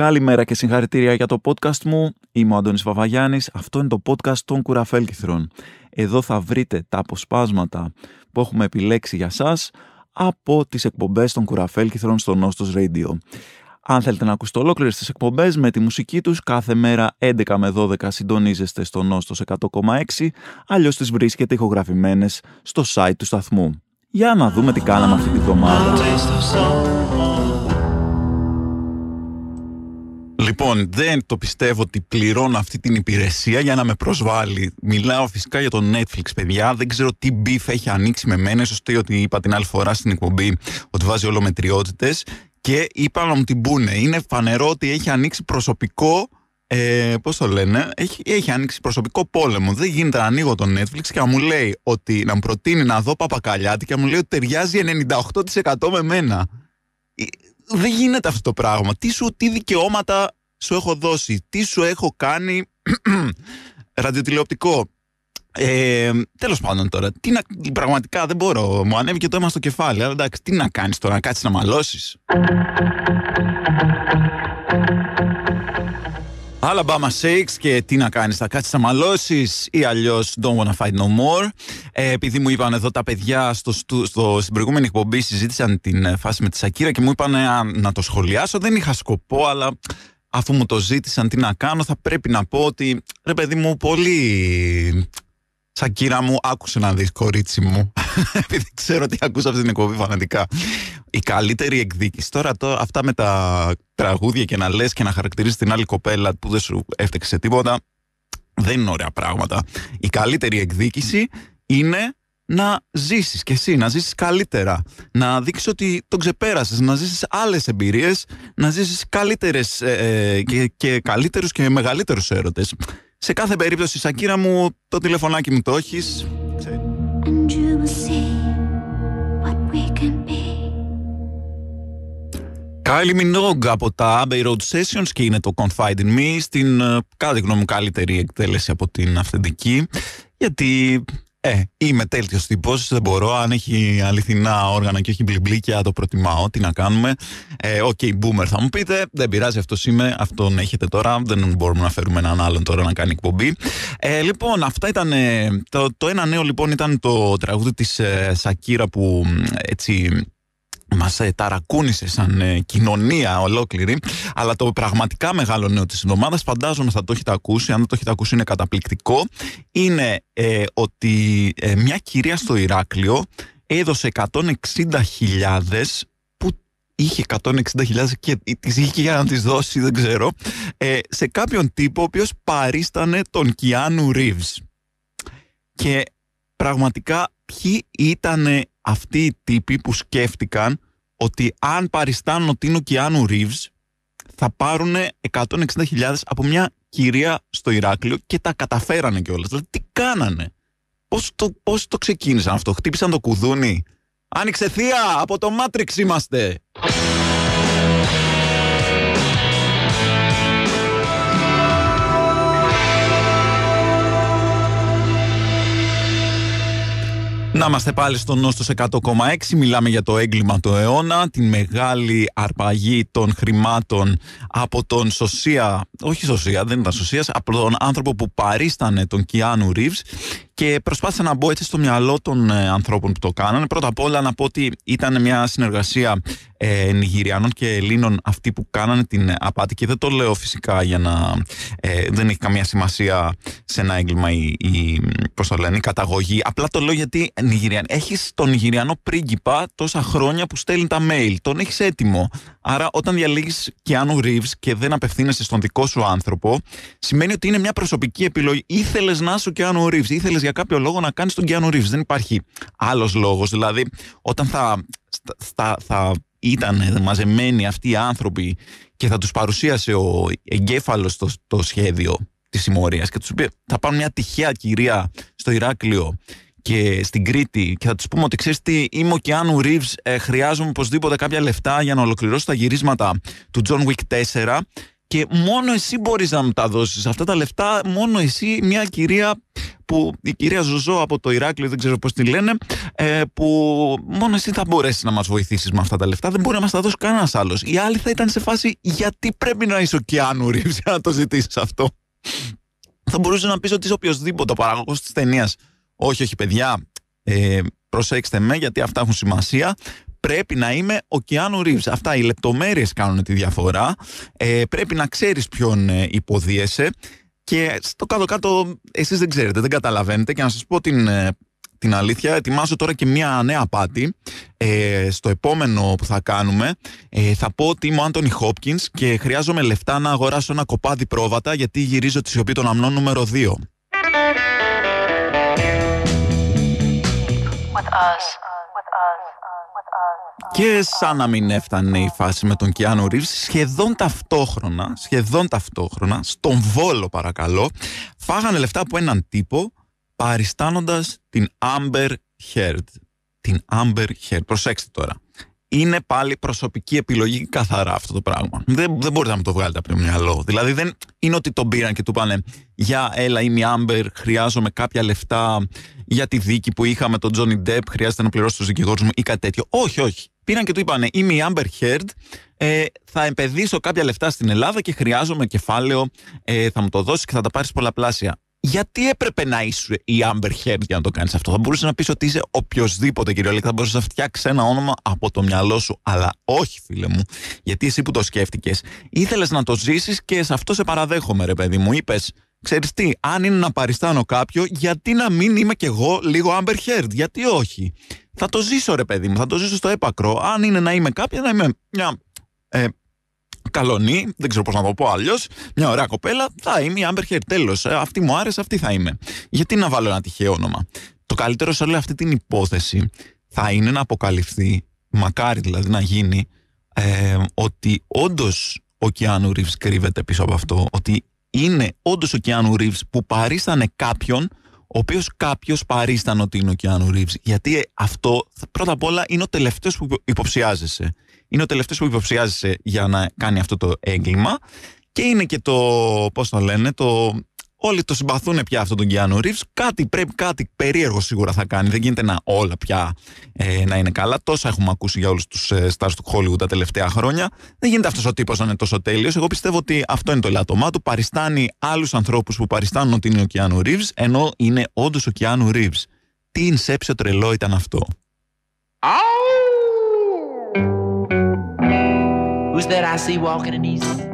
Καλημέρα και συγχαρητήρια για το podcast μου. Είμαι ο Αντώνης Βαβαγιάννης. Αυτό είναι το podcast των Κουραφέλκυθρων. Εδώ θα βρείτε τα αποσπάσματα που έχουμε επιλέξει για σας από τις εκπομπές των Κουραφέλκυθρων στο Νόστος Radio. Αν θέλετε να ακούσετε ολόκληρες τις εκπομπές με τη μουσική τους, κάθε μέρα 11 με 12 συντονίζεστε στο Νόστος 100,6, αλλιώς τις βρίσκετε ηχογραφημένες στο site του σταθμού. Για να δούμε τι κάναμε αυτή τη βδομάδα. Λοιπόν, δεν το πιστεύω ότι πληρώνω αυτή την υπηρεσία για να με προσβάλλει. Μιλάω φυσικά για το Netflix, παιδιά. Δεν ξέρω τι beef έχει ανοίξει με μένα. Σωστή ότι είπα την άλλη φορά στην εκπομπή ότι βάζει όλο μετριότητε. Και είπα να μου την πούνε. Είναι φανερό ότι έχει ανοίξει προσωπικό. Ε, Πώς το λένε, έχει, έχει ανοίξει προσωπικό πόλεμο. Δεν γίνεται να ανοίγω το Netflix και να μου λέει ότι να μου προτείνει να δω παπακαλιάτη και να μου λέει ότι ταιριάζει 98% με μένα. Ε, δεν γίνεται αυτό το πράγμα. Τι σου, τι δικαιώματα σου έχω δώσει, τι σου έχω κάνει ραδιοτηλεοπτικό. Ε, Τέλος πάντων τώρα, τι να, πραγματικά δεν μπορώ. Μου ανέβηκε το αίμα στο κεφάλι. Αλλά εντάξει, τι να κάνεις τώρα, να κάτσεις να μαλώσεις. Alabama Shakes και τι να κάνεις, θα κάτσεις να μαλώσεις ή αλλιώς Don't Wanna Fight No More. Ε, επειδή μου είπαν εδώ τα παιδιά στο, στο, στην προηγούμενη εκπομπή συζήτησαν την ε, φάση με τη Σακύρα και μου είπαν να το σχολιάσω. Δεν είχα σκοπό, αλλά αφού μου το ζήτησαν τι να κάνω, θα πρέπει να πω ότι ρε παιδί μου, πολύ. Σακύρα μου, άκουσε να δεις κορίτσι μου. Επειδή ξέρω ότι ακούσα αυτή την εκπομπή φανατικά. Η καλύτερη εκδίκηση. Τώρα το, αυτά με τα τραγούδια και να λες και να χαρακτηρίζεις την άλλη κοπέλα που δεν σου έφτεξε τίποτα, δεν είναι ωραία πράγματα. Η καλύτερη εκδίκηση είναι να ζήσεις και εσύ, να ζήσεις καλύτερα, να δείξεις ότι τον ξεπέρασες, να ζήσεις άλλες εμπειρίες, να ζήσεις καλύτερες ε, ε, και, και καλύτερους και μεγαλύτερους έρωτες. Σε κάθε περίπτωση, Σακύρα μου, το τηλεφωνάκι μου το έχεις. Kylie Minogue από τα Abbey Road Sessions και είναι το Confide in Me στην ε, κάθε γνώμη καλύτερη εκτέλεση από την αυθεντική. Γιατί ε, είμαι τέλειος τύπος. Δεν μπορώ. Αν έχει αληθινά όργανα και έχει μπλιμπλίκια, το προτιμάω. Τι να κάνουμε. Ε, ok, okay, boomer θα μου πείτε. Δεν πειράζει, αυτός είμαι. Αυτόν έχετε τώρα. Δεν μπορούμε να φέρουμε έναν άλλον τώρα να κάνει εκπομπή. Ε, λοιπόν, αυτά ήταν. Το, το ένα νέο λοιπόν ήταν το τραγούδι της ε, Σακίρα που έτσι μας ε, ταρακούνησε σαν ε, κοινωνία ολόκληρη αλλά το πραγματικά μεγάλο νέο της εβδομάδας φαντάζομαι θα το έχετε ακούσει αν δεν το έχετε ακούσει είναι καταπληκτικό. Είναι ε, ότι ε, μια κυρία στο Ηράκλειο έδωσε 160.000 που είχε 160.000 και τις είχε για να τις δώσει δεν ξέρω σε κάποιον τύπο ο οποίος παρίστανε τον Κιάνου Ρίβς και πραγματικά ποιοι ήταν αυτοί οι τύποι που σκέφτηκαν ότι αν παριστάνουν ότι είναι ο Κιάνου Ρίβς θα πάρουν 160.000 από μια κυρία στο Ηράκλειο και τα καταφέρανε κιόλας. Δηλαδή τι κάνανε; Πώς το, πώς το ξεκίνησαν αυτό; Χτύπησαν το κουδούνι; Άνοιξε θεία, από το Matrix είμαστε. Να είμαστε πάλι στο Νόστος 100,6. Μιλάμε για το έγκλημα του αιώνα, την μεγάλη αρπαγή των χρημάτων από τον Σωσία, όχι Σωσία, δεν ήταν Σωσίας, από τον άνθρωπο που παρίστανε τον Κιάνου Ρίβς και προσπάθησα να μπω έτσι στο μυαλό των ε, ανθρώπων που το κάνανε. Πρώτα απ' όλα να πω ότι ήταν μια συνεργασία ε, Νιγηριανών και Ελλήνων αυτοί που κάνανε την απάτη και δεν το λέω φυσικά για να ε, δεν έχει καμία σημασία σε ένα έγκλημα η, η, πώς το λένε, η καταγωγή. Απλά το λέω γιατί Νιγηριαν, έχεις τον Νιγηριανό πρίγκιπα τόσα χρόνια που στέλνει τα mail. Τον έχεις έτοιμο. Άρα όταν διαλέγεις Keanu Reeves και δεν απευθύνεσαι στον δικό σου άνθρωπο σημαίνει ότι είναι μια προσωπική επιλογή. Ήθελες να σου Keanu Reeves, ήθελες για κάποιο λόγο να κάνεις τον Keanu Reeves. Δεν υπάρχει άλλος λόγος. Δηλαδή όταν θα, θα, θα ήταν μαζεμένοι αυτοί οι άνθρωποι και θα τους παρουσίασε ο εγκέφαλος το, το σχέδιο της συμμορίας και τους είπε θα πάμε μια τυχαία κυρία στο Ηράκλειο και στην Κρήτη και θα τους πούμε ότι ξέρεις τι είμαι ο Κιάνου Ρίβς ε, χρειάζομαι οπωσδήποτε κάποια λεφτά για να ολοκληρώσω τα γυρίσματα του John Wick 4 και μόνο εσύ μπορείς να μου τα δώσεις αυτά τα λεφτά μόνο εσύ μια κυρία που η κυρία Ζωζό από το Ηράκλειο, δεν ξέρω πώς τη λένε, ε, που μόνο εσύ θα μπορέσεις να μας βοηθήσεις με αυτά τα λεφτά, δεν μπορεί να μας τα δώσει κανένας άλλος. Η άλλη θα ήταν σε φάση γιατί πρέπει να είσαι ο Κιάνου Ρίβς για να το ζητήσεις αυτό; Θα μπορούσε να πεις ότι είσαι οποιοδήποτε παραγωγός της ταινίας. Όχι, όχι παιδιά, ε, προσέξτε με γιατί αυτά έχουν σημασία πρέπει να είμαι ο Κιάνου Ρίβς. Αυτά οι λεπτομέρειες κάνουν τη διαφορά. Ε, πρέπει να ξέρεις ποιον ε, υποδίεσαι και στο κάτω-κάτω εσείς δεν ξέρετε, δεν καταλαβαίνετε και να σας πω την, ε, την αλήθεια, ετοιμάζω τώρα και μια νέα πάτη ε, στο επόμενο που θα κάνουμε. Ε, θα πω ότι είμαι ο Άντωνι Χόπκινς και χρειάζομαι λεφτά να αγοράσω ένα κοπάδι πρόβατα γιατί γυρίζω τη σιωπή των αμνών νούμερο 2. Και σαν να μην έφτανε η φάση με τον Κιάνο Ρίβς, σχεδόν ταυτόχρονα, σχεδόν ταυτόχρονα, στον Βόλο παρακαλώ, φάγανε λεφτά από έναν τύπο παριστάνοντας την Amber Heard. Την Amber Heard. Προσέξτε τώρα. Είναι πάλι προσωπική επιλογή καθαρά αυτό το πράγμα. Δεν, δεν μπορείτε να μου το βγάλετε από το μυαλό. Δηλαδή δεν είναι ότι τον πήραν και του πάνε Για έλα είμαι η Amber, χρειάζομαι κάποια λεφτά για τη δίκη που είχαμε τον Johnny Depp, χρειάζεται να πληρώσω του δικηγόρου μου ή κάτι τέτοιο. Όχι, όχι. Πήραν και του είπανε Είμαι η Amber Heard, ε, θα επενδύσω κάποια λεφτά στην Ελλάδα και χρειάζομαι κεφάλαιο, ε, θα μου το δώσεις και θα τα πάρεις πολλαπλάσια. Γιατί έπρεπε να είσαι η Amber Heard για να το κάνεις αυτό; Θα μπορούσε να πεις ότι είσαι οποιοδήποτε κυριολεκτικά. Θα μπορούσες να φτιάξεις ένα όνομα από το μυαλό σου. Αλλά όχι, φίλε μου. Γιατί εσύ που το σκέφτηκες, ήθελες να το ζήσεις και σε αυτό σε παραδέχομαι, ρε παιδί μου. Είπες, ξέρεις τι, αν είναι να παριστάνω κάποιο, γιατί να μην είμαι κι εγώ λίγο Amber Heard, γιατί όχι. Θα το ζήσω ρε παιδί μου, θα το ζήσω στο έπακρο. Αν είναι να είμαι κάποια, να είμαι μια ε, καλονή, δεν ξέρω πώς να το πω αλλιώς, μια ωραία κοπέλα, θα είμαι η Amber Heard, τέλος. Ε, αυτή μου άρεσε, αυτή θα είμαι. Γιατί να βάλω ένα τυχαίο όνομα. Το καλύτερο σε όλη αυτή την υπόθεση θα είναι να αποκαλυφθεί, μακάρι δηλαδή να γίνει, ε, ότι όντως ο Κιάνου Ρίβς κρύβεται πίσω από αυτό, ότι είναι όντως ο Κιάνου Ρίβς που παρίστανε κάποιον ο οποίος κάποιος παρίστανε ότι είναι ο Κιάνου Ρίβς. Γιατί αυτό πρώτα απ' όλα είναι ο τελευταίος που υποψιάζεσαι. Είναι ο τελευταίος που υποψιάζεσαι για να κάνει αυτό το έγκλημα. Και είναι και το, πώς το λένε, το Όλοι το συμπαθούν πια αυτόν τον Κιάνο Ρίβς. Κάτι πρέπει, κάτι περίεργο σίγουρα θα κάνει. Δεν γίνεται να όλα πια ε, να είναι καλά. Τόσα έχουμε ακούσει για όλους τους ε, stars του Hollywood τα τελευταία χρόνια. Δεν γίνεται αυτός ο τύπος να είναι τόσο τέλειος. Εγώ πιστεύω ότι αυτό είναι το λάτωμά του. Παριστάνει άλλους ανθρώπους που παριστάνουν ότι είναι ο Κιάνου Ρίβς, ενώ είναι όντως ο Κιάνου Ρίβς. Τι inception τρελό ήταν αυτό. Who's that I see walking in these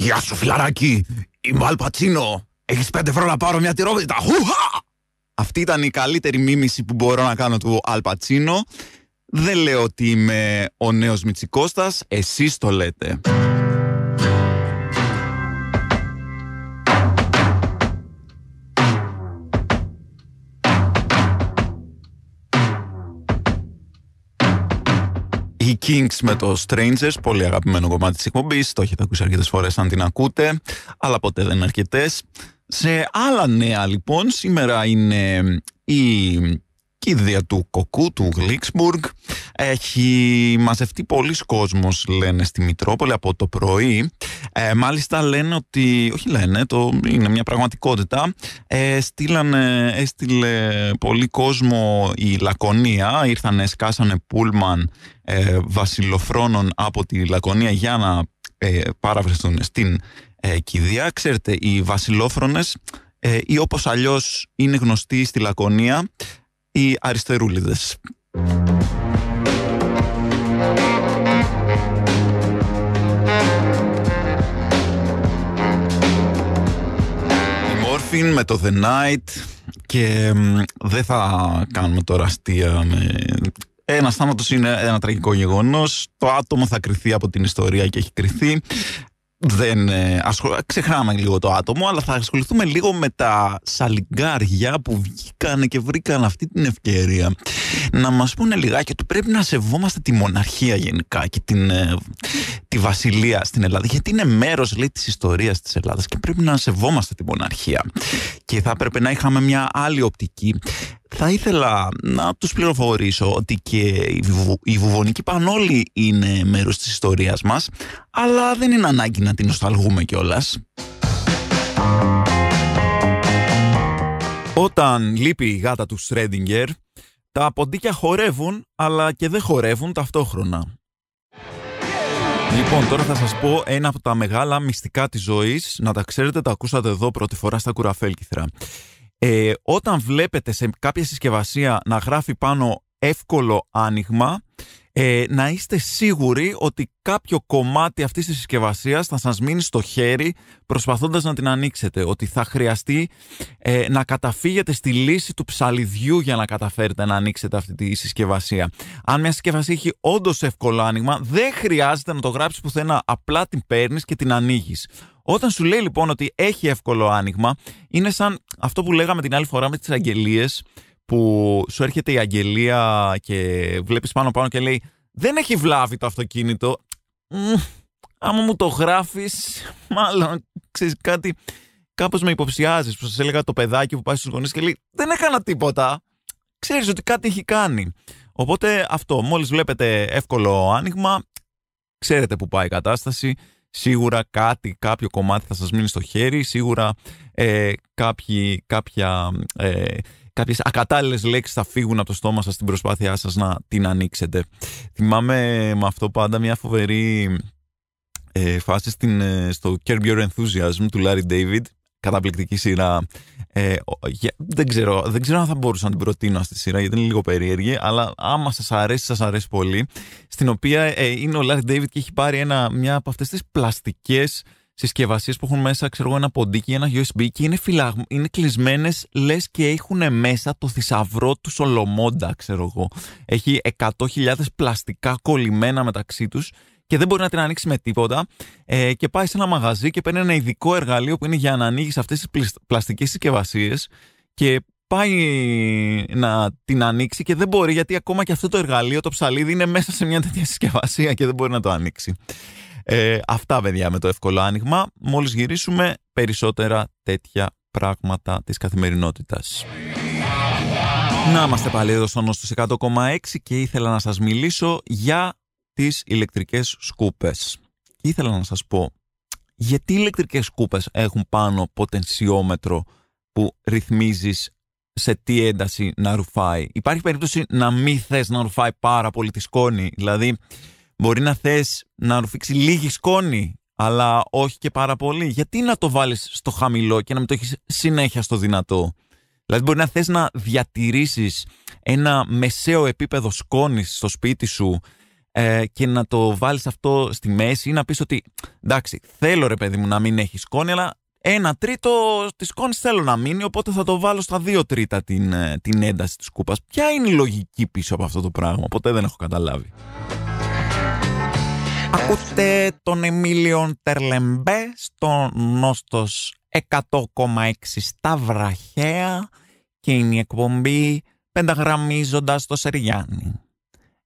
Γεια σου φιλαράκι, είμαι ο Αλπατσίνο. Έχεις πέντε ευρώ να πάρω μια τυρόπιτα. Χουχα! Αυτή ήταν η καλύτερη μίμηση που μπορώ να κάνω του Αλπατσίνο. Δεν λέω ότι είμαι ο νέος Μιτσικώστας, εσείς το λέτε. Kings με το Strangers, πολύ αγαπημένο κομμάτι της εκπομπής, το έχετε ακούσει αρκετές φορές αν την ακούτε, αλλά ποτέ δεν είναι αρκετές. Σε άλλα νέα λοιπόν, σήμερα είναι η κηδεία του Κοκού, του Γλίξμπουργκ. Έχει μαζευτεί πολλοί κόσμος, λένε, στη Μητρόπολη από το πρωί. Ε, μάλιστα λένε ότι, όχι λένε, το είναι μια πραγματικότητα, ε, στείλανε, έστειλε πολύ κόσμο η Λακωνία, ήρθανε, σκάσανε πούλμαν ε, βασιλοφρόνων από τη Λακωνία για να ε, παραβρεθούν στην ε, κηδεία. Ξέρετε, οι βασιλόφρονες ε, ή όπως αλλιώς είναι γνωστοί στη Λακωνία, οι αριστερούλιδες. Μόρφιν με το The Night και δεν θα κάνουμε τώρα αστεία με... Ένα θάνατο είναι ένα τραγικό γεγονός. Το άτομο θα κρυθεί από την ιστορία και έχει κρυθεί δεν ε, ξεχνάμε λίγο το άτομο, αλλά θα ασχοληθούμε λίγο με τα σαλιγκάρια που βγήκαν και βρήκαν αυτή την ευκαιρία να μας πούνε λιγάκι ότι πρέπει να σεβόμαστε τη μοναρχία γενικά και την, ε, τη βασιλεία στην Ελλάδα, γιατί είναι μέρος λέει, της ιστορίας της Ελλάδας και πρέπει να σεβόμαστε τη μοναρχία και θα έπρεπε να είχαμε μια άλλη οπτική. Θα ήθελα να τους πληροφορήσω ότι και η, βου, η βουβονική πανόλη είναι μέρος της ιστορίας μας, αλλά δεν είναι ανάγκη να την νοσταλγούμε κιόλας. Όταν λείπει η γάτα του Σρέντιγκερ, τα ποντίκια χορεύουν, αλλά και δεν χορεύουν ταυτόχρονα. Λοιπόν, τώρα θα σας πω ένα από τα μεγάλα μυστικά της ζωής. Να τα ξέρετε, τα ακούσατε εδώ πρώτη φορά στα κουραφέλκυθρα. Ε, όταν βλέπετε σε κάποια συσκευασία να γράφει πάνω εύκολο άνοιγμα, ε, να είστε σίγουροι ότι κάποιο κομμάτι αυτής της συσκευασίας θα σας μείνει στο χέρι προσπαθώντας να την ανοίξετε. Ότι θα χρειαστεί ε, να καταφύγετε στη λύση του ψαλιδιού για να καταφέρετε να ανοίξετε αυτή τη συσκευασία. Αν μια συσκευασία έχει όντως εύκολο άνοιγμα, δεν χρειάζεται να το γράψεις πουθενά. Απλά την παίρνεις και την ανοίγεις. Όταν σου λέει λοιπόν ότι έχει εύκολο άνοιγμα, είναι σαν αυτό που λέγαμε την άλλη φορά με τις αγγελίες, που σου έρχεται η αγγελία και βλέπεις πάνω πάνω και λέει δεν έχει βλάβει το αυτοκίνητο. άμα μου το γράφεις, μάλλον ξέρεις κάτι, κάπως με υποψιάζεις που σας έλεγα το παιδάκι που πάει στους γονείς και λέει δεν έκανα τίποτα. Ξέρεις ότι κάτι έχει κάνει. Οπότε αυτό, μόλις βλέπετε εύκολο άνοιγμα, ξέρετε που πάει η κατάσταση. Σίγουρα κάτι, κάποιο κομμάτι θα σας μείνει στο χέρι, σίγουρα ε, κάποιοι, κάποια, ε, κάποιες ακατάλληλες λέξεις θα φύγουν από το στόμα σας στην προσπάθειά σας να την ανοίξετε. Θυμάμαι με αυτό πάντα μια φοβερή ε, φάση στην, ε, στο Curb Your Enthusiasm του Larry David καταπληκτική σειρά. Ε, δεν, ξέρω, δεν ξέρω αν θα μπορούσα να την προτείνω στη σειρά γιατί είναι λίγο περίεργη, αλλά άμα σας αρέσει, σας αρέσει πολύ. Στην οποία ε, είναι ο Larry David και έχει πάρει ένα, μια από αυτές τις πλαστικές συσκευασίες που έχουν μέσα, ξέρω ένα ποντίκι, ένα USB και είναι, φυλαγ... είναι κλεισμένες, λες και έχουν μέσα το θησαυρό του Σολομόντα, ξέρω εγώ. Έχει 100.000 πλαστικά κολλημένα μεταξύ τους και δεν μπορεί να την ανοίξει με τίποτα. Ε, και πάει σε ένα μαγαζί και παίρνει ένα ειδικό εργαλείο που είναι για να ανοίγεις αυτές τις πλαστικές συσκευασίες. Και πάει να την ανοίξει και δεν μπορεί γιατί ακόμα και αυτό το εργαλείο, το ψαλίδι, είναι μέσα σε μια τέτοια συσκευασία και δεν μπορεί να το ανοίξει. Ε, αυτά, παιδιά, με το εύκολο άνοιγμα. Μόλις γυρίσουμε, περισσότερα τέτοια πράγματα της καθημερινότητας. Να είμαστε πάλι εδώ στο Νόστος 100,6 και ήθελα να σας μιλήσω για τις ηλεκτρικές σκούπες. Ήθελα να σας πω, γιατί οι ηλεκτρικές σκούπες έχουν πάνω ποτενσιόμετρο που ρυθμίζεις σε τι ένταση να ρουφάει; Υπάρχει περίπτωση να μην θες να ρουφάει πάρα πολύ τη σκόνη. Δηλαδή, Μπορεί να θες να ρουφήξει λίγη σκόνη, αλλά όχι και πάρα πολύ. Γιατί να το βάλεις στο χαμηλό και να μην το έχεις συνέχεια στο δυνατό; Δηλαδή μπορεί να θες να διατηρήσεις ένα μεσαίο επίπεδο σκόνης στο σπίτι σου ε, και να το βάλεις αυτό στη μέση ή να πεις ότι εντάξει θέλω ρε παιδί μου να μην έχεις σκόνη αλλά ένα τρίτο της σκόνης θέλω να μείνει οπότε θα το βάλω στα δύο τρίτα την, ε, την ένταση της κούπας. Ποια είναι η λογική πίσω από αυτό το πράγμα, ποτέ δεν έχω καταλάβει. Ακούτε τον Εμίλιον Τερλεμπέ στο Νόστος 100,6 στα βραχαία και είναι η εκπομπή πενταγραμμίζοντας το Σεριάννη.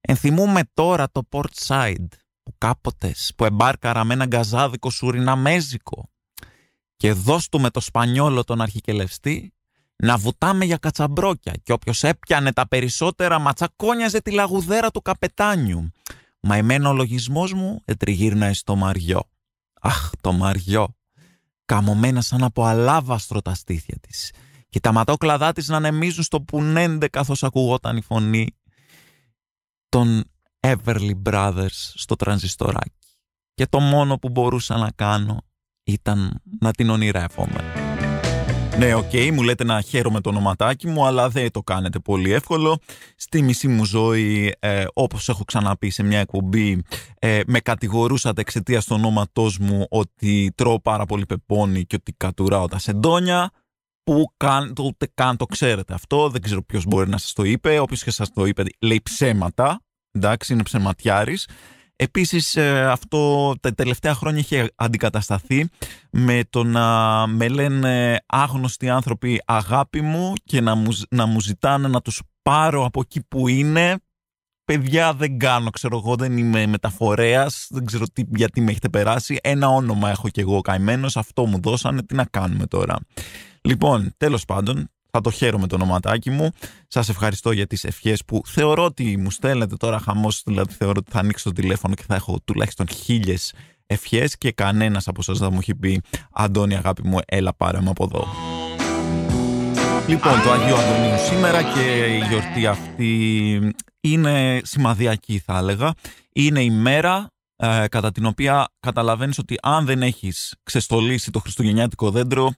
Ενθυμούμε τώρα το Port Side που κάποτε που εμπάρκαρα με ένα γκαζάδικο σουριναμέζικο και δώσ' του με το σπανιόλο τον αρχικελευστή να βουτάμε για κατσαμπρόκια και όποιος έπιανε τα περισσότερα ματσακόνιαζε τη λαγουδέρα του καπετάνιου Μα εμένα ο λογισμός μου ετριγύρναε στο Μαριό. Αχ, το Μαριό. Καμωμένα σαν από αλάβαστρο τα στήθια της. Και τα ματόκλαδά της να ανεμίζουν στο πουνέντε καθώς ακουγόταν η φωνή των Everly Brothers στο τρανζιστοράκι. Και το μόνο που μπορούσα να κάνω ήταν να την ονειρεύομαι. Ναι, ok, okay, μου λέτε να χαίρομαι το ονοματάκι μου, αλλά δεν το κάνετε πολύ εύκολο. Στη μισή μου ζωή, ε, όπως έχω ξαναπεί σε μια εκπομπή, ε, με κατηγορούσατε εξαιτίας του ονόματός μου ότι τρώω πάρα πολύ πεπόνι και ότι κατουράω τα σεντόνια. Που καν, το, ούτε καν το ξέρετε αυτό, δεν ξέρω ποιος μπορεί να σας το είπε. Όποιος και σας το είπε, λέει ψέματα. Εντάξει, είναι ψεματιάρης. Επίσης ε, αυτό τα τελευταία χρόνια έχει αντικατασταθεί με το να με λένε άγνωστοι άνθρωποι αγάπη μου και να μου, να μου ζητάνε να τους πάρω από εκεί που είναι. Παιδιά δεν κάνω, ξέρω εγώ, δεν είμαι μεταφορέας, δεν ξέρω τι, γιατί με έχετε περάσει. Ένα όνομα έχω κι εγώ καημένος, αυτό μου δώσανε, τι να κάνουμε τώρα. Λοιπόν, τέλος πάντων, θα το χαίρομαι το ονοματάκι μου. Σας ευχαριστώ για τις ευχές που θεωρώ ότι μου στέλνετε τώρα χαμός, δηλαδή θεωρώ ότι θα ανοίξω το τηλέφωνο και θα έχω τουλάχιστον χίλιες ευχές και κανένας από εσάς θα μου έχει πει Αντώνη αγάπη μου έλα πάρε μου από εδώ. Λοιπόν, το Αγίου Αντωνίου σήμερα και η γιορτή αυτή είναι σημαδιακή θα έλεγα. Είναι η μέρα ε, κατά την οποία καταλαβαίνεις ότι αν δεν έχεις ξεστολίσει το χριστουγεννιάτικο δέντρο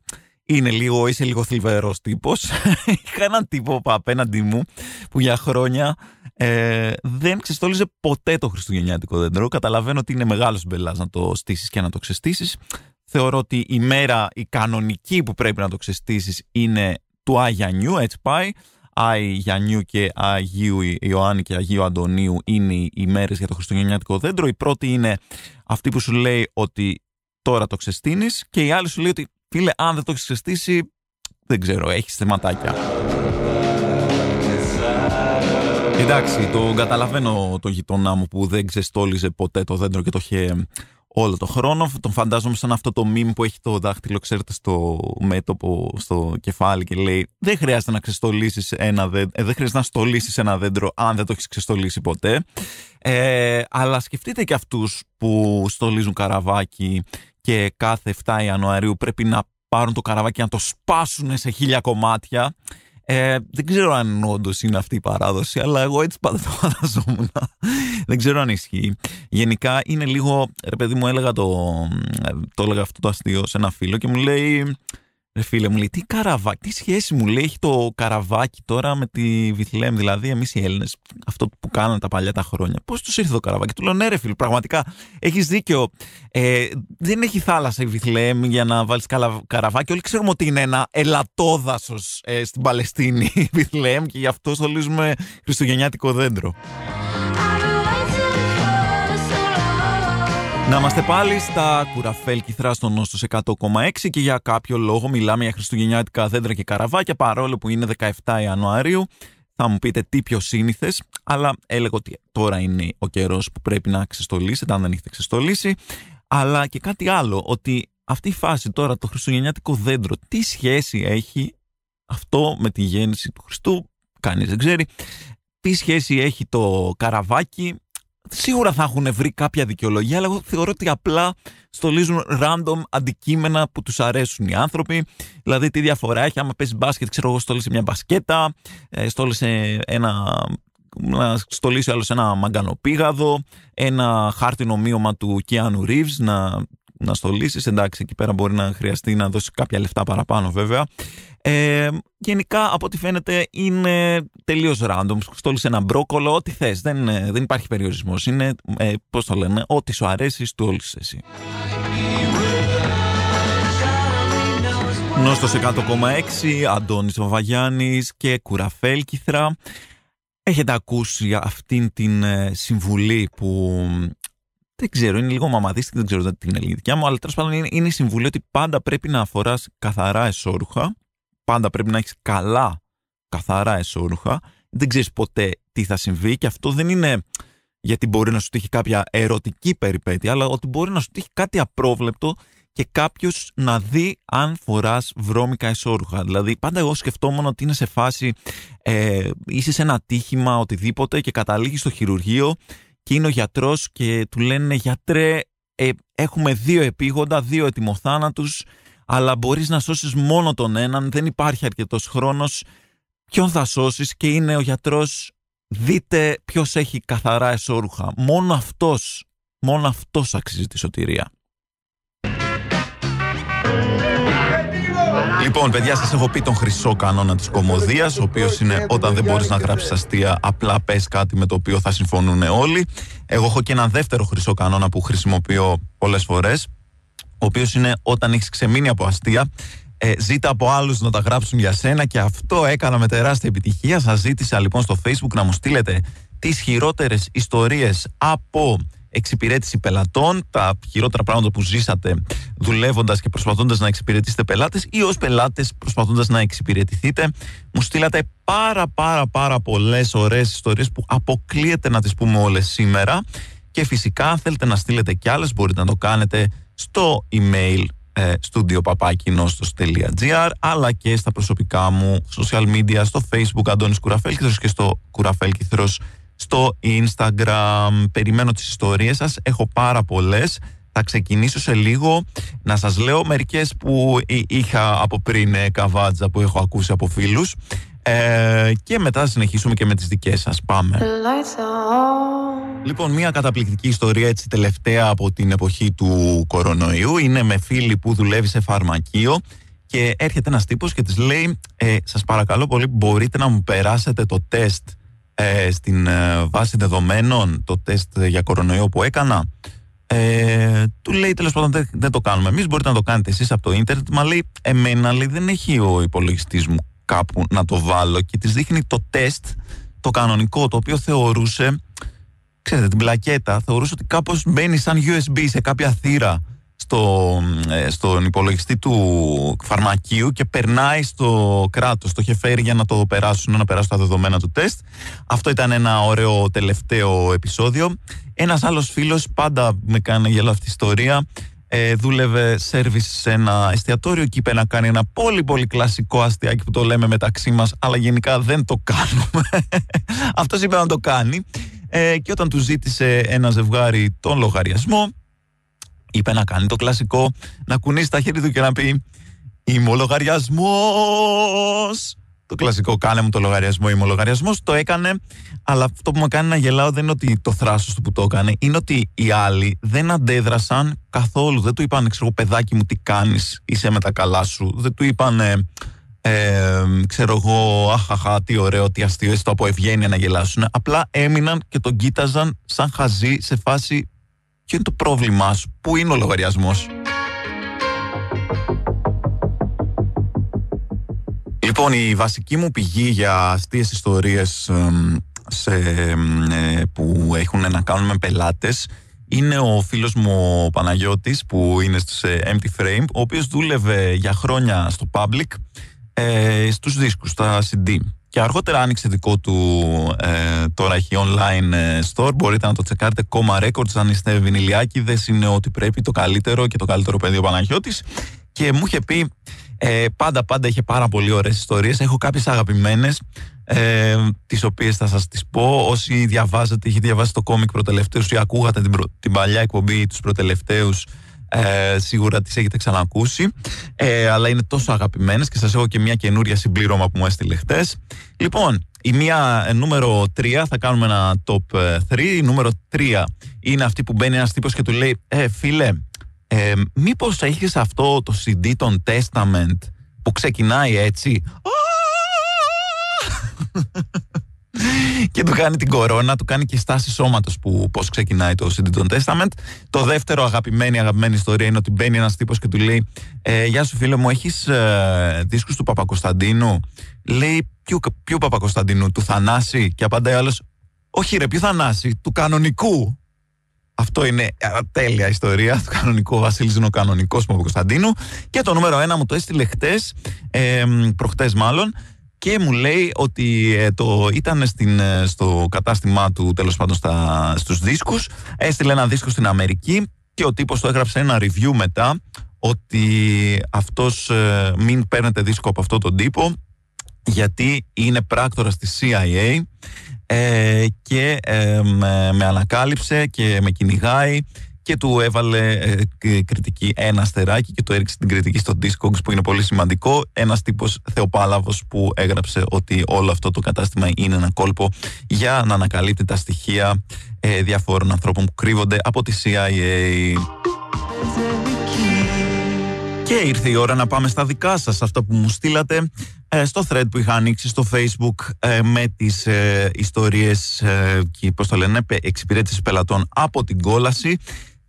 είναι λίγο, είσαι λίγο θλιβερός τύπος. Είχα έναν τύπο απέναντί μου που για χρόνια ε, δεν ξεστόλιζε ποτέ το χριστουγεννιάτικο δέντρο. Καταλαβαίνω ότι είναι μεγάλος μπελάς να το στήσεις και να το ξεστήσεις. Θεωρώ ότι η μέρα, η κανονική που πρέπει να το ξεστήσεις είναι του Άγιανιού, έτσι πάει. Άι Γιαννιού και Αγίου Ιωάννη και Αγίου Αντωνίου είναι οι μέρες για το χριστουγεννιάτικο δέντρο. Η πρώτη είναι αυτή που σου λέει ότι τώρα το ξεστήνεις και η άλλη σου λέει ότι φίλε αν δεν το έχεις ξεστήσει δεν ξέρω, έχεις θεματάκια. Εντάξει, το καταλαβαίνω το γειτονά μου που δεν ξεστόλιζε ποτέ το δέντρο και το είχε όλο το χρόνο. Τον φαντάζομαι σαν αυτό το meme που έχει το δάχτυλο, ξέρετε, στο μέτωπο, στο κεφάλι και λέει Δεν χρειάζεται να ξεστολίσεις ένα δέντρο, ε, δεν χρειάζεται να στολίσεις ένα δέντρο αν δεν το έχεις ξεστολίσει ποτέ. Ε, αλλά σκεφτείτε και αυτούς που στολίζουν καραβάκι και κάθε 7 Ιανουαρίου πρέπει να πάρουν το καραβάκι και να το σπάσουν σε χίλια κομμάτια. Ε, δεν ξέρω αν όντως είναι αυτή η παράδοση, αλλά εγώ έτσι πάντα το φανταζόμουν. Δεν ξέρω αν ισχύει. Γενικά είναι λίγο. Ρε παιδί μου, έλεγα το, το έλεγα αυτό το αστείο σε ένα φίλο και μου λέει. Ρε φίλε μου λέει, τι καραβάκι, τι σχέση μου λέει έχει το καραβάκι τώρα με τη Βιθλέμ, δηλαδή εμείς οι Έλληνες, αυτό που κάνανε τα παλιά τα χρόνια. Πώς τους ήρθε το καραβάκι, του λέω ναι, ρε φίλε, πραγματικά έχεις δίκιο. Ε, δεν έχει θάλασσα η Βιθλέμ για να βάλεις καραβάκι. Όλοι ξέρουμε ότι είναι ένα ελατόδασος ε, στην Παλαιστίνη η Βιθλέμ και γι' αυτό στολίζουμε χριστουγεννιάτικο δέντρο. Να είμαστε πάλι στα κουραφέλ κυθρά στον Νόστος 100,6 και για κάποιο λόγο μιλάμε για χριστουγεννιάτικα δέντρα και καραβάκια παρόλο που είναι 17 Ιανουαρίου. Θα μου πείτε τι πιο σύνηθες, αλλά έλεγα ότι τώρα είναι ο καιρός που πρέπει να ξεστολίσετε, αν δεν έχετε ξεστολίσει. Αλλά και κάτι άλλο, ότι αυτή η φάση τώρα, το χριστουγεννιάτικο δέντρο, τι σχέση έχει αυτό με τη γέννηση του Χριστού, κανείς δεν ξέρει. Τι σχέση έχει το καραβάκι σίγουρα θα έχουν βρει κάποια δικαιολογία, αλλά εγώ θεωρώ ότι απλά στολίζουν random αντικείμενα που τους αρέσουν οι άνθρωποι. Δηλαδή, τι διαφορά έχει άμα παίζει μπάσκετ, ξέρω εγώ, στόλισε μια μπασκέτα, ε, στόλισε ένα να στολίσει άλλος ένα μαγκανοπήγαδο, ένα χάρτινο ομοίωμα του Keanu Reeves να, να στολίσεις. Εντάξει, εκεί πέρα μπορεί να χρειαστεί να δώσει κάποια λεφτά παραπάνω βέβαια. Ε, γενικά από ό,τι φαίνεται είναι τελείως random. Στόλισε ένα μπρόκολο, ό,τι θες. Δεν, ε, δεν υπάρχει περιορισμός. Είναι, ε, πώς το λένε, ό,τι σου αρέσει, στόλισε εσύ. Νόστος 100,6, Αντώνης Βαβαγιάννης και Κουραφέλ Κιθρά. Έχετε ακούσει αυτήν την ε, συμβουλή που δεν ξέρω, είναι λίγο μαμαδίστικη, δεν ξέρω την ελληνική μου, αλλά τέλος πάντων είναι, είναι η συμβουλή ότι πάντα πρέπει να αφοράς καθαρά εσόρουχα πάντα πρέπει να έχεις καλά, καθαρά εσώρουχα. Δεν ξέρεις ποτέ τι θα συμβεί και αυτό δεν είναι γιατί μπορεί να σου τύχει κάποια ερωτική περιπέτεια, αλλά ότι μπορεί να σου τύχει κάτι απρόβλεπτο και κάποιος να δει αν φοράς βρώμικα εσώρουχα. Δηλαδή, πάντα εγώ σκεφτόμουν ότι είναι σε φάση ε, είσαι σε ένα τύχημα, οτιδήποτε και καταλήγεις στο χειρουργείο και είναι ο γιατρός και του λένε γιατρέ, ε, έχουμε δύο επίγοντα, δύο ετοιμοθάνατους αλλά μπορείς να σώσεις μόνο τον έναν, δεν υπάρχει αρκετός χρόνος. Ποιον θα σώσεις και είναι ο γιατρός, δείτε ποιος έχει καθαρά εσώρουχα. Μόνο αυτός, μόνο αυτός αξίζει τη σωτηρία. Λοιπόν, παιδιά, σας έχω πει τον χρυσό κανόνα της κομμωδίας, ο οποίος είναι όταν δεν μπορείς να γράψεις αστεία, απλά πες κάτι με το οποίο θα συμφωνούν όλοι. Εγώ έχω και έναν δεύτερο χρυσό κανόνα που χρησιμοποιώ πολλές φορές ο οποίος είναι όταν έχεις ξεμείνει από αστεία, ε, ζήτα από άλλους να τα γράψουν για σένα και αυτό έκανα με τεράστια επιτυχία. Σας ζήτησα λοιπόν στο Facebook να μου στείλετε τις χειρότερες ιστορίες από εξυπηρέτηση πελατών, τα χειρότερα πράγματα που ζήσατε δουλεύοντας και προσπαθώντας να εξυπηρετήσετε πελάτες ή ως πελάτες προσπαθώντας να εξυπηρετηθείτε. Μου στείλατε πάρα πάρα πάρα πολλές ωραίες ιστορίες που αποκλείεται να τις πούμε όλες σήμερα. Και φυσικά, αν θέλετε να στείλετε κι άλλες, μπορείτε να το κάνετε στο email ε, αλλά και στα προσωπικά μου social media, στο facebook Αντώνης Κουραφέλκυθρος και στο Κουραφέλκυθρος στο Instagram. Περιμένω τις ιστορίες σας, έχω πάρα πολλές. Θα ξεκινήσω σε λίγο να σας λέω μερικές που είχα από πριν ε, καβάτζα που έχω ακούσει από φίλους ε, και μετά θα συνεχίσουμε και με τις δικές σας. Πάμε. Λοιπόν, μια καταπληκτική ιστορία έτσι τελευταία από την εποχή του κορονοϊού είναι με φίλη που δουλεύει σε φαρμακείο και έρχεται ένας τύπος και της λέει ε, σας παρακαλώ πολύ μπορείτε να μου περάσετε το τεστ ε, στην ε, βάση δεδομένων το τεστ για κορονοϊό που έκανα; Ε, του λέει τέλος πάντων δεν, το κάνουμε εμείς. Μπορείτε να το κάνετε εσείς από το ίντερνετ. Μα λέει εμένα λέει, δεν έχει ο υπολογιστής μου κάπου να το βάλω και της δείχνει το τεστ το κανονικό το οποίο θεωρούσε ξέρετε την πλακέτα θεωρούσε ότι κάπως μπαίνει σαν USB σε κάποια θύρα στο, ε, στον υπολογιστή του φαρμακείου και περνάει στο κράτος, το είχε φέρει για να το περάσουν, να περάσουν τα δεδομένα του τεστ. Αυτό ήταν ένα ωραίο τελευταίο επεισόδιο. Ένας άλλος φίλος, πάντα με κάνει γελά αυτή η ιστορία, ε, δούλευε σερβις σε ένα εστιατόριο. Και είπε να κάνει ένα πολύ πολύ κλασικό αστιάκι που το λέμε μεταξύ μας αλλά γενικά δεν το κάνουμε. Αυτός είπε να το κάνει. Ε, και όταν του ζήτησε ένα ζευγάρι τον λογαριασμό είπε να κάνει το κλασικό να κουνήσει τα χέρια του και να πει Είμαι ο λογαριασμός το κλασικό κάνε μου το λογαριασμό, είμαι ο λογαριασμός. Το έκανε, αλλά αυτό που με κάνει να γελάω δεν είναι ότι το θράσος του που το έκανε, είναι ότι οι άλλοι δεν αντέδρασαν καθόλου. Δεν του είπαν, ξέρω παιδάκι μου, τι κάνεις, είσαι με τα καλά σου. Δεν του είπαν, ε, ξέρω εγώ, αχαχα, τι ωραίο, τι αστείο, έτσι το από ευγένεια να γελάσουν. Απλά έμειναν και τον κοίταζαν σαν χαζί σε φάση. Ποιο είναι το πρόβλημά σου, πού είναι ο λογαριασμός; Λοιπόν, η βασική μου πηγή για αστείες ιστορίες σε, ε, που έχουν να κάνουν με πελάτες είναι ο φίλος μου ο Παναγιώτης που είναι σε Empty Frame ο οποίος δούλευε για χρόνια στο Public ε, στους δίσκους, στα CD και αργότερα άνοιξε δικό του ε, τώρα έχει online ε, store. Μπορείτε να το τσεκάρετε Coma Records αν είστε βινιλιάκιδες είναι ότι πρέπει το καλύτερο και το καλύτερο παιδί ο Παναγιώτης. Και μου είχε πει ε, πάντα πάντα είχε πάρα πολύ ωραίες ιστορίες. Έχω κάποιες αγαπημένες ε, τις οποίες θα σας τις πω. Όσοι διαβάζετε, είχε διαβάσει το κόμικ προτελευταίους ή ακούγατε την, την παλιά εκπομπή τους προτελευταίους ε, σίγουρα τις έχετε ξανακούσει. Ε, αλλά είναι τόσο αγαπημένες και σας έχω και μια καινούρια συμπλήρωμα που μου έστειλε χτες. Λοιπόν η μία ε, νούμερο 3 θα κάνουμε ένα top 3 η νούμερο 3 είναι αυτή που μπαίνει ένας τύπος και του λέει ε φίλε ε, μήπως έχεις αυτό το CD των Testament που ξεκινάει έτσι; Και του κάνει την κορώνα, του κάνει και στάση σώματος που πώς ξεκινάει το CD των Testament. Το δεύτερο αγαπημένη, αγαπημένη ιστορία είναι ότι μπαίνει ένας τύπος και του λέει: ε, Γεια σου, φίλε μου, έχεις ε, δίσκους του Παπακοσταντίνου; Λέει: Ποιο, ποιο Παπακοσταντίνου, του Θανάση; Και απαντάει άλλος: Όχι, ρε, ποιο Θανάση, του κανονικού. Αυτό είναι τέλεια ιστορία του κανονικού. Ο Βασίλη είναι ο κανονικό Παπακοσταντίνου. Και το νούμερο ένα μου το έστειλε χτες, ε, προχτές μάλλον και μου λέει ότι ε, το ήταν στην, ε, στο κατάστημά του τέλος πάντων στα, στους δίσκους έστειλε ένα δίσκο στην Αμερική και ο τύπος το έγραψε ένα review μετά ότι αυτός ε, μην παίρνετε δίσκο από αυτόν τον τύπο γιατί είναι πράκτορα στη CIA και με, με ανακάλυψε και με κυνηγάει και του έβαλε ε, κριτική ένα αστεράκι και το έριξε την κριτική στο Discogs που είναι πολύ σημαντικό. Ένας τύπος θεοπάλαβος που έγραψε ότι όλο αυτό το κατάστημα είναι ένα κόλπο για να ανακαλύπτει τα στοιχεία ε, διαφόρων ανθρώπων που κρύβονται από τη CIA. Και ήρθε η ώρα να πάμε στα δικά σας, αυτό που μου στείλατε ε, στο thread που είχα ανοίξει στο facebook ε, με τις ε, ιστορίες και πώς το λένε, εξυπηρέτησης πελατών από την κόλαση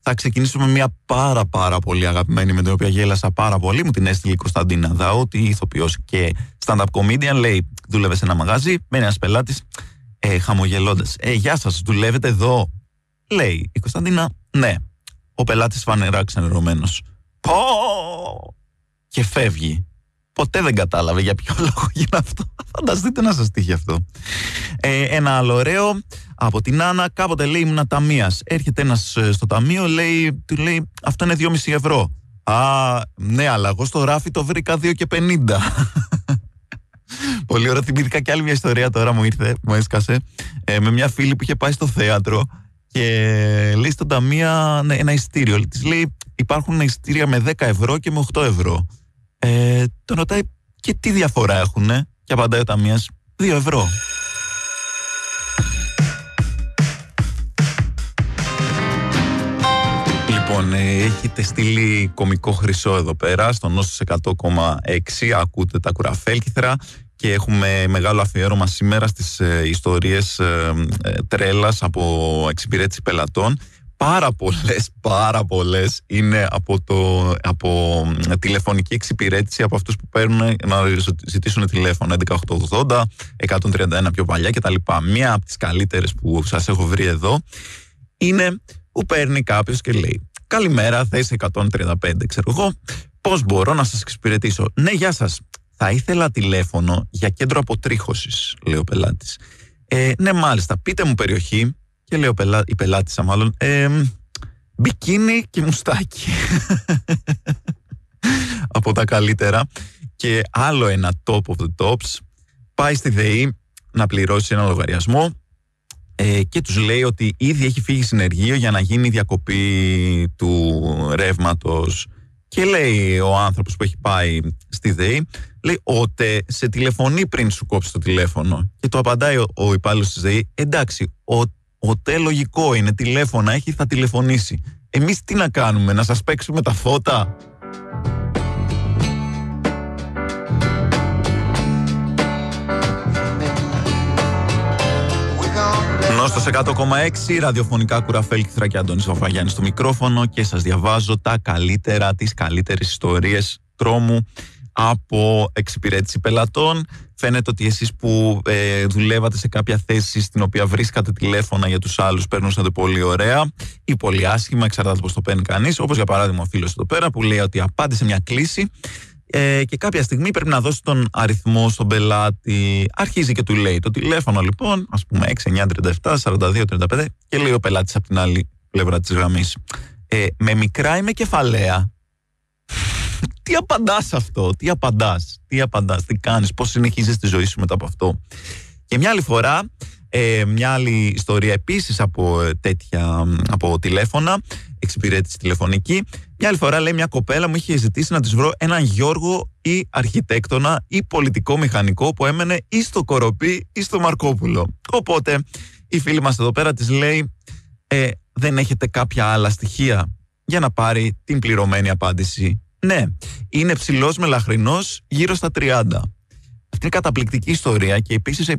θα ξεκινήσουμε μια πάρα πάρα πολύ αγαπημένη με την οποία γέλασα πάρα πολύ. Μου την έστειλε η Κωνσταντίνα Δαότη, ηθοποιός και stand-up comedian. Λέει, δούλευε σε ένα μαγάζι, μένει ένας πελάτης, ε, χαμογελώντας. Ε, γεια σας, δουλεύετε εδώ. Λέει η Κωνσταντίνα, ναι. Ο πελάτης φανερά ξενερωμένος. Πω! Και φεύγει. Ποτέ δεν κατάλαβε για ποιο λόγο γίνει αυτό. Φανταστείτε να σας τύχει αυτό. Ε, ένα άλλο ωραίο από την Άννα. Κάποτε λέει ήμουν ταμείας. Έρχεται ένας ε, στο ταμείο, λέει, του λέει αυτό είναι 2,5 ευρώ. Α, ναι, αλλά εγώ στο ράφι το βρήκα 2 και 50. Πολύ ωραία. Θυμήθηκα και άλλη μια ιστορία τώρα μου ήρθε, μου έσκασε. Ε, με μια φίλη που είχε πάει στο θέατρο και λέει στον ταμεία ναι, ένα ειστήριο. Της λέει υπάρχουν ειστήρια με 10 ευρώ και με 8 ευρώ. Ε, τον ρωτάει και τι διαφορά έχουν. Και απαντάει ο ταμεία 2 ευρώ. Λοιπόν, ε, έχετε στείλει κομικό χρυσό εδώ πέρα, στον νόσο 100,6. Ακούτε τα κουραφέλκυθρα και έχουμε μεγάλο αφιέρωμα σήμερα στις ε, ιστορίες ε, ε, τρέλας από εξυπηρέτηση πελατών. Πάρα πολλές, πάρα πολλές είναι από, το, από τηλεφωνική εξυπηρέτηση από αυτούς που παίρνουν να ζητήσουν τηλέφωνο 11880, 131 πιο παλιά κτλ. Μία από τις καλύτερες που σας έχω βρει εδώ είναι που παίρνει κάποιος και λέει Καλημέρα, θέση 135, ξέρω εγώ. Πώς μπορώ να σας εξυπηρετήσω; Ναι, γεια σας. Θα ήθελα τηλέφωνο για κέντρο αποτρίχωσης, λέει ο πελάτης. Ε, ναι, μάλιστα. Πείτε μου περιοχή. Και λέει ο πελά, η πελάτησα, μάλλον. Ε, μπικίνι και μουστάκι. Από τα καλύτερα. Και άλλο ένα top of the tops. Πάει στη ΔΕΗ να πληρώσει ένα λογαριασμό ε, και τους λέει ότι ήδη έχει φύγει συνεργείο για να γίνει διακοπή του ρεύματος. και λέει ο άνθρωπος που έχει πάει στη ΔΕΗ λέει ότι σε τηλεφωνεί πριν σου κόψει το τηλέφωνο και το απαντάει ο, ο υπάλληλος της ΔΕΗ εντάξει ο, ο λογικό είναι τηλέφωνα έχει θα τηλεφωνήσει. Εμείς τι να κάνουμε να σας παίξουμε τα φώτα; Στο 100,6 ραδιοφωνικά κουραφέλκυθρα και Αντώνης Βαφαγιάννη στο μικρόφωνο και σας διαβάζω τα καλύτερα, τις καλύτερες ιστορίες τρόμου από εξυπηρέτηση πελατών. Φαίνεται ότι εσείς που ε, δουλεύατε σε κάποια θέση στην οποία βρίσκατε τηλέφωνα για τους άλλους παίρνουσατε πολύ ωραία ή πολύ άσχημα, εξαρτάται πώς το παίρνει κανείς. Όπως για παράδειγμα ο φίλος εδώ πέρα που λέει ότι απάντησε μια κλίση ε, και κάποια στιγμή πρέπει να δώσει τον αριθμό στον πελάτη. Αρχίζει και του λέει το τηλέφωνο λοιπόν, ας πούμε 6937 4235 και λέει ο πελάτης από την άλλη πλευρά της γραμμής. Ε, με μικρά είμαι κεφαλαία. Τι απαντάς αυτό, τι απαντάς, τι απαντάς, τι κάνεις, πώς συνεχίζεις τη ζωή σου μετά από αυτό; Και μια άλλη φορά ε, μια άλλη ιστορία επίσης από ε, τέτοια, από τηλέφωνα, εξυπηρέτηση τηλεφωνική. Μια άλλη φορά λέει μια κοπέλα μου είχε ζητήσει να της βρω έναν Γιώργο ή αρχιτέκτονα ή πολιτικό μηχανικό που έμενε ή στο Κοροπή ή στο Μαρκόπουλο. Οπότε η φίλη μας εδώ πέρα της λέει ε, δεν έχετε κάποια άλλα στοιχεία για να πάρει την πληρωμένη απάντηση. Ναι, είναι ψηλός μελαχρινός γύρω στα 30. Αυτή είναι καταπληκτική ιστορία και επίσης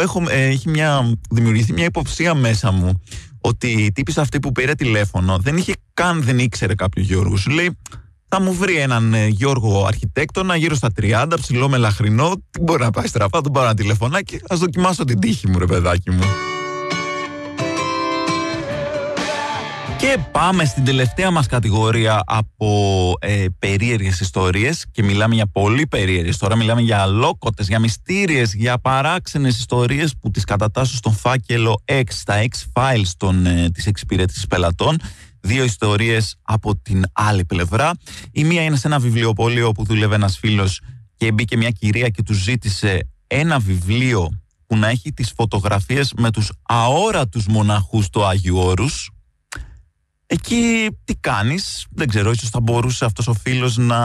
έχω, ε, έχει μια, δημιουργηθεί μια υποψία μέσα μου ότι η τύπη αυτή που πήρε τηλέφωνο δεν είχε καν, δεν ήξερε κάποιο Γιώργο. Σου λέει, θα μου βρει έναν ε, Γιώργο αρχιτέκτονα γύρω στα 30, ψηλό μελαχρινό. Τι μπορεί να πάει στραφά, τον πάρω ένα τηλεφωνάκι. Α δοκιμάσω την τύχη μου, ρε παιδάκι μου. Και πάμε στην τελευταία μας κατηγορία από ε, περίεργες ιστορίες και μιλάμε για πολύ περίεργες. Τώρα μιλάμε για αλόκοτες, για μυστήριες, για παράξενες ιστορίες που τις κατατάσσουν στον φάκελο X, στα X-Files των, ε, της εξυπηρέτησης πελατών. Δύο ιστορίες από την άλλη πλευρά. Η μία είναι σε ένα βιβλιοπωλείο που δούλευε ένας φίλος και μπήκε μια κυρία και τους ζήτησε ένα βιβλίο που να έχει τις φωτογραφίες με τους αόρατους μοναχούς του Άγιου Όρους Εκεί τι κάνεις, δεν ξέρω, ίσως θα μπορούσε αυτός ο φίλος να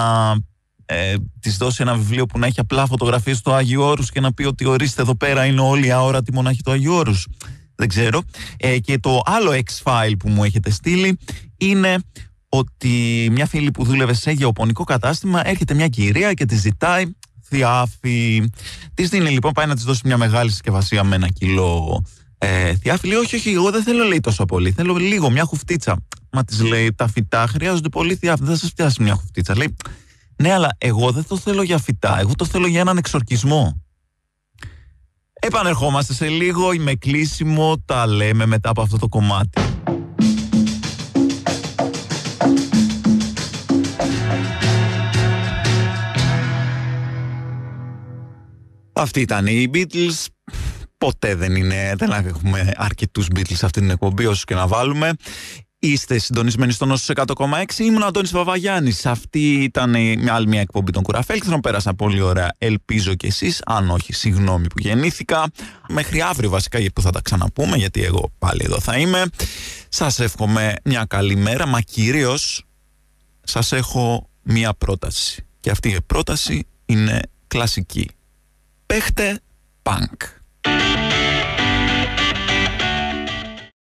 ε, της δώσει ένα βιβλίο που να έχει απλά φωτογραφίες του Άγιου Όρους και να πει ότι ορίστε εδώ πέρα είναι όλοι οι αόρατοι μονάχοι του Άγιου Όρους. Δεν ξέρω. Ε, και το άλλο X-File που μου έχετε στείλει είναι ότι μια φίλη που δούλευε σε γεωπονικό κατάστημα έρχεται μια κυρία και τη ζητάει θιάφη. Της δίνει λοιπόν, πάει να της δώσει μια μεγάλη συσκευασία με ένα κιλό ε, λέει, όχι, όχι, εγώ δεν θέλω λέει τόσο πολύ. Θέλω λίγο, μια χουφτίτσα. Μα της λέει, τα φυτά χρειάζονται πολύ θιάφη. Δεν θα σας φτιάσει μια χουφτίτσα. Λέει, ναι, αλλά εγώ δεν το θέλω για φυτά. Εγώ το θέλω για έναν εξορκισμό. Επανερχόμαστε σε λίγο. Με κλείσιμο τα λέμε μετά από αυτό το κομμάτι. Αυτή ήταν οι Beatles ποτέ δεν είναι, δεν έχουμε αρκετούς Beatles σε αυτή την εκπομπή όσο και να βάλουμε. Είστε συντονισμένοι στον Νόσος 100,6. Ήμουν ο Αντώνης Βαβαγιάννης. Αυτή ήταν μια άλλη μια εκπομπή των Κουραφέλκθρων. Πέρασα πολύ ωραία. Ελπίζω κι εσείς. Αν όχι, συγγνώμη που γεννήθηκα. Μέχρι αύριο βασικά που θα τα ξαναπούμε, γιατί εγώ πάλι εδώ θα είμαι. Σας εύχομαι μια καλή μέρα, μα κυρίως σας έχω μια πρόταση. Και αυτή η πρόταση είναι κλασική. Παίχτε punk. thank you